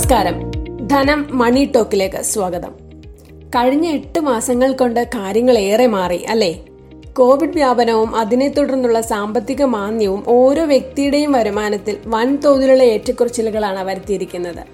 നമസ്കാരം. ധനം മണി ടോക്കിലേക്ക് സ്വാഗതം. കഴിഞ്ഞ എട്ട് മാസങ്ങൾ കൊണ്ട് കാര്യങ്ങൾ ഏറെ മാറി അല്ലേ? കോവിഡ് വ്യാപനവും അതിനെ തുടർന്നുള്ള സാമ്പത്തിക മാന്ദ്യവും ഓരോ വ്യക്തിയുടെയും വരുമാനത്തിൽ വൻതോതിലുള്ള ഏറ്റക്കുറച്ചിലുകളാണ് വരുത്തിയിരിക്കുന്നത്.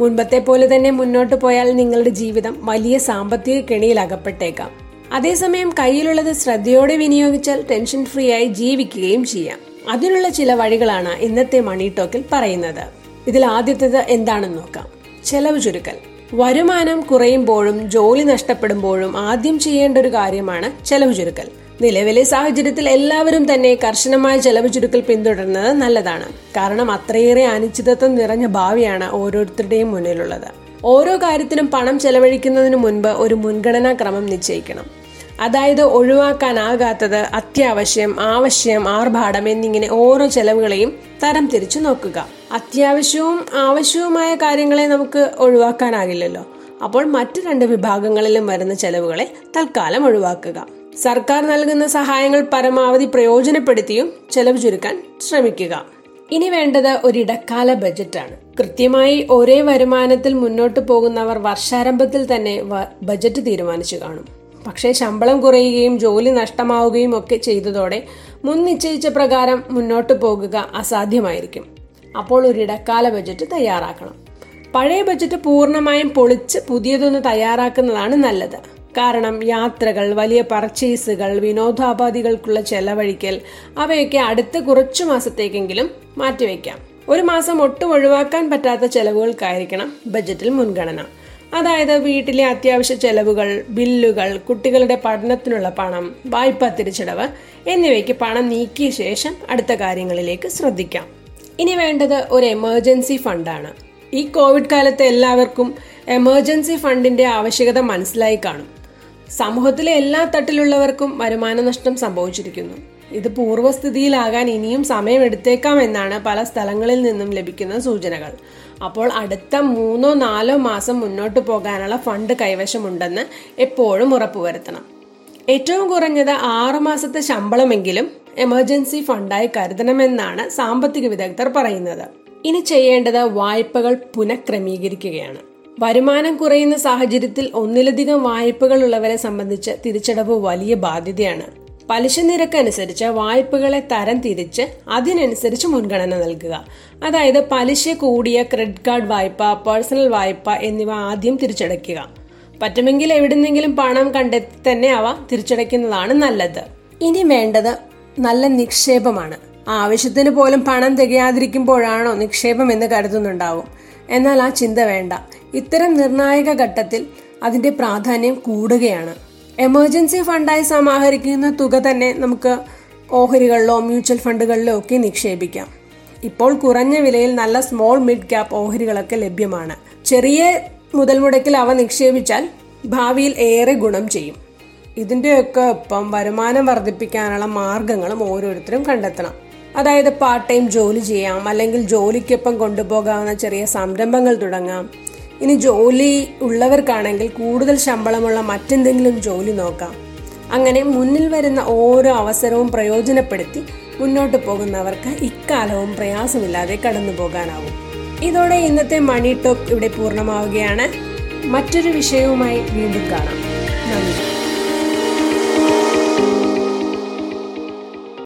മുൻപത്തെ പോലെ തന്നെ മുന്നോട്ട് പോയാൽ നിങ്ങളുടെ ജീവിതം വലിയ സാമ്പത്തിക കെണിയിൽ അകപ്പെട്ടേക്കാം. അതേസമയം കയ്യിലുള്ളത് ശ്രദ്ധയോടെ വിനിയോഗിച്ചാൽ ടെൻഷൻ ഫ്രീ ആയി ജീവിക്കുകയും ചെയ്യാം. അതിനുള്ള ചില വഴികളാണ് ഇന്നത്തെ മണി ടോക്കിൽ പറയുന്നത്. ഇതിൽ ആദ്യത്തേത് എന്താണെന്ന് നോക്കാം. ചെലവ് ചുരുക്കൽ. വരുമാനം കുറയുമ്പോഴും ജോലി നഷ്ടപ്പെടുമ്പോഴും ആദ്യം ചെയ്യേണ്ട ഒരു കാര്യമാണ് ചെലവ് ചുരുക്കൽ. നിലവിലെ സാഹചര്യത്തിൽ എല്ലാവരും തന്നെ കർശനമായ ചെലവ് ചുരുക്കൽ പിന്തുടരുന്നത് നല്ലതാണ്. കാരണം അത്രയേറെ അനിശ്ചിതത്വം നിറഞ്ഞ ഭാവിയാണ് ഓരോരുത്തരുടെയും മുന്നിലുള്ളത്. ഓരോ കാര്യത്തിനും പണം ചെലവഴിക്കുന്നതിന് മുൻപ് ഒരു മുൻഗണനാ ക്രമം നിശ്ചയിക്കണം. അതായത് ഒഴിവാക്കാനാകാത്തത് അത്യാവശ്യം ആവശ്യം ആർഭാടം എന്നിങ്ങനെ ഓരോ ചെലവുകളെയും തരം തിരിച്ചു നോക്കുക. അത്യാവശ്യവും ആവശ്യവുമായ കാര്യങ്ങളെ നമുക്ക് ഒഴിവാക്കാനാകില്ലല്ലോ. അപ്പോൾ മറ്റു രണ്ട് വിഭാഗങ്ങളിലും വരുന്ന ചെലവുകളെ തൽക്കാലം ഒഴിവാക്കുക. സർക്കാർ നൽകുന്ന സഹായങ്ങൾ പരമാവധി പ്രയോജനപ്പെടുത്തിയും ചെലവ് ചുരുക്കാൻ ശ്രമിക്കുക. ഇനി വേണ്ടത് ഒരു ഇടക്കാല ബജറ്റാണ്. കൃത്യമായി ഒരേ വരുമാനത്തിൽ മുന്നോട്ട് പോകുന്നവർ വർഷാരംഭത്തിൽ തന്നെ ബജറ്റ് തീരുമാനിച്ചു കാണും. പക്ഷേ ശമ്പളം കുറയുകയും ജോലി നഷ്ടമാവുകയും ഒക്കെ ചെയ്തതോടെ മുൻ നിശ്ചയിച്ച പ്രകാരം മുന്നോട്ട് പോകുക അസാധ്യമായിരിക്കും. അപ്പോൾ ഒരു ഇടക്കാല ബജറ്റ് തയ്യാറാക്കണം. പഴയ ബജറ്റ് പൂർണമായും പൊളിച്ച് പുതിയതൊന്ന് തയ്യാറാക്കുന്നതാണ് നല്ലത്. കാരണം യാത്രകൾ വലിയ പർച്ചേസുകൾ വിനോദോപാധികൾക്കുള്ള ചെലവഴിക്കൽ അവയൊക്കെ അടുത്ത കുറച്ചു മാസത്തേക്കെങ്കിലും മാറ്റിവെക്കാം. ഒരു മാസം ഒട്ടും ഒഴിവാക്കാൻ പറ്റാത്ത ചെലവുകൾക്കായിരിക്കണം ബജറ്റിൽ മുൻഗണന. അതായത് വീട്ടിലെ അത്യാവശ്യ ചെലവുകൾ ബില്ലുകൾ കുട്ടികളുടെ പഠനത്തിനുള്ള പണം വായ്പ തിരിച്ചടവ് എന്നിവയ്ക്ക് പണം നീക്കിയ ശേഷം അടുത്ത കാര്യങ്ങളിലേക്ക് ശ്രദ്ധിക്കാം. ഇനി വേണ്ടത് ഒരു എമർജൻസി ഫണ്ടാണ് ഈ കോവിഡ് കാലത്ത് എല്ലാവർക്കും എമർജൻസി ഫണ്ടിന്റെ ആവശ്യകത മനസ്സിലായി കാണും. സമൂഹത്തിലെ എല്ലാ തട്ടിലുള്ളവർക്കും വരുമാന നഷ്ടം സംഭവിച്ചിരിക്കുന്നു. ഇത് പൂർവസ്ഥിതിയിലാകാൻ ഇനിയും സമയമെടുത്തേക്കാം എന്നാണ് പല സ്ഥലങ്ങളിൽ നിന്നും ലഭിക്കുന്ന സൂചനകൾ. അപ്പോൾ അടുത്ത മൂന്നോ നാലോ മാസം മുന്നോട്ട് പോകാനുള്ള ഫണ്ട് കൈവശമുണ്ടെന്ന് എപ്പോഴും ഉറപ്പുവരുത്തണം. ഏറ്റവും കുറഞ്ഞത് ആറു മാസത്തെ ശമ്പളമെങ്കിലും എമർജൻസി ഫണ്ടായി കരുതണമെന്നാണ് സാമ്പത്തിക വിദഗ്ധർ പറയുന്നത്. ഇനി ചെയ്യേണ്ടത് വായ്പകൾ പുനഃക്രമീകരിക്കുകയാണ്. വരുമാനം കുറയുന്ന സാഹചര്യത്തിൽ ഒന്നിലധികം വായ്പകൾ ഉള്ളവരെ സംബന്ധിച്ച് തിരിച്ചടവ് വലിയ ബാധ്യതയാണ്. പലിശ നിരക്ക് അനുസരിച്ച് വായ്പകളെ തരം തിരിച്ച് അതിനനുസരിച്ച് മുൻഗണന നൽകുക. അതായത് പലിശ കൂടിയ ക്രെഡിറ്റ് കാർഡ് വായ്പ പേഴ്സണൽ വായ്പ എന്നിവ ആദ്യം തിരിച്ചടയ്ക്കുക. പറ്റുമെങ്കിൽ എവിടുന്നെങ്കിലും പണം കണ്ടെത്തി തന്നെ അവ തിരിച്ചടയ്ക്കുന്നതാണ് നല്ലത്. ഇനി വേണ്ടത് നല്ല നിക്ഷേപമാണ്. ആവശ്യത്തിന് പോലും പണം തികയാതിരിക്കുമ്പോഴാണോ നിക്ഷേപം എന്ന് കരുതുന്നുണ്ടാവും. എന്നാൽ ആ ചിന്ത വേണ്ട. ഇത്തരം നിർണായക ഘട്ടത്തിൽ അതിന്റെ പ്രാധാന്യം കൂടുകയാണ്. എമർജൻസി ഫണ്ടായി സമാഹരിക്കുന്ന തുക തന്നെ നമുക്ക് ഓഹരികളിലോ മ്യൂച്വൽ ഫണ്ടുകളിലോ ഒക്കെ നിക്ഷേപിക്കാം. ഇപ്പോൾ കുറഞ്ഞ വിലയിൽ നല്ല സ്മോൾ മിഡ് ക്യാപ് ഓഹരികളൊക്കെ ലഭ്യമാണ്. ചെറിയ മുതൽ മുടക്കിൽ അവ നിക്ഷേപിച്ചാൽ ഭാവിയിൽ ഏറെ ഗുണം ചെയ്യും. ഇതിന്റെയൊക്കെ ഒപ്പം വരുമാനം വർദ്ധിപ്പിക്കാനുള്ള മാർഗങ്ങളും ഓരോരുത്തരും കണ്ടെത്തണം. അതായത് പാർട്ട് ടൈം ജോലി ചെയ്യാം അല്ലെങ്കിൽ ജോലിക്കൊപ്പം കൊണ്ടുപോകാവുന്ന ചെറിയ സംരംഭങ്ങൾ തുടങ്ങാം. ഇനി ജോലി ഉള്ളവർക്കാണെങ്കിൽ കൂടുതൽ ശമ്പളമുള്ള മറ്റെന്തെങ്കിലും ജോലി നോക്കാം. അങ്ങനെ മുന്നിൽ വരുന്ന ഓരോ അവസരവും പ്രയോജനപ്പെടുത്തി മുന്നോട്ട് പോകുന്നവർക്ക് ഇക്കാലവും പ്രയാസമില്ലാതെ കടന്നു പോകാനാവും. ഇതോടെ ഇന്നത്തെ മണി ടോക്ക് ഇവിടെ പൂർണമാവുകയാണ്. മറ്റൊരു വിഷയവുമായി വീണ്ടും കാണാം. നന്ദി.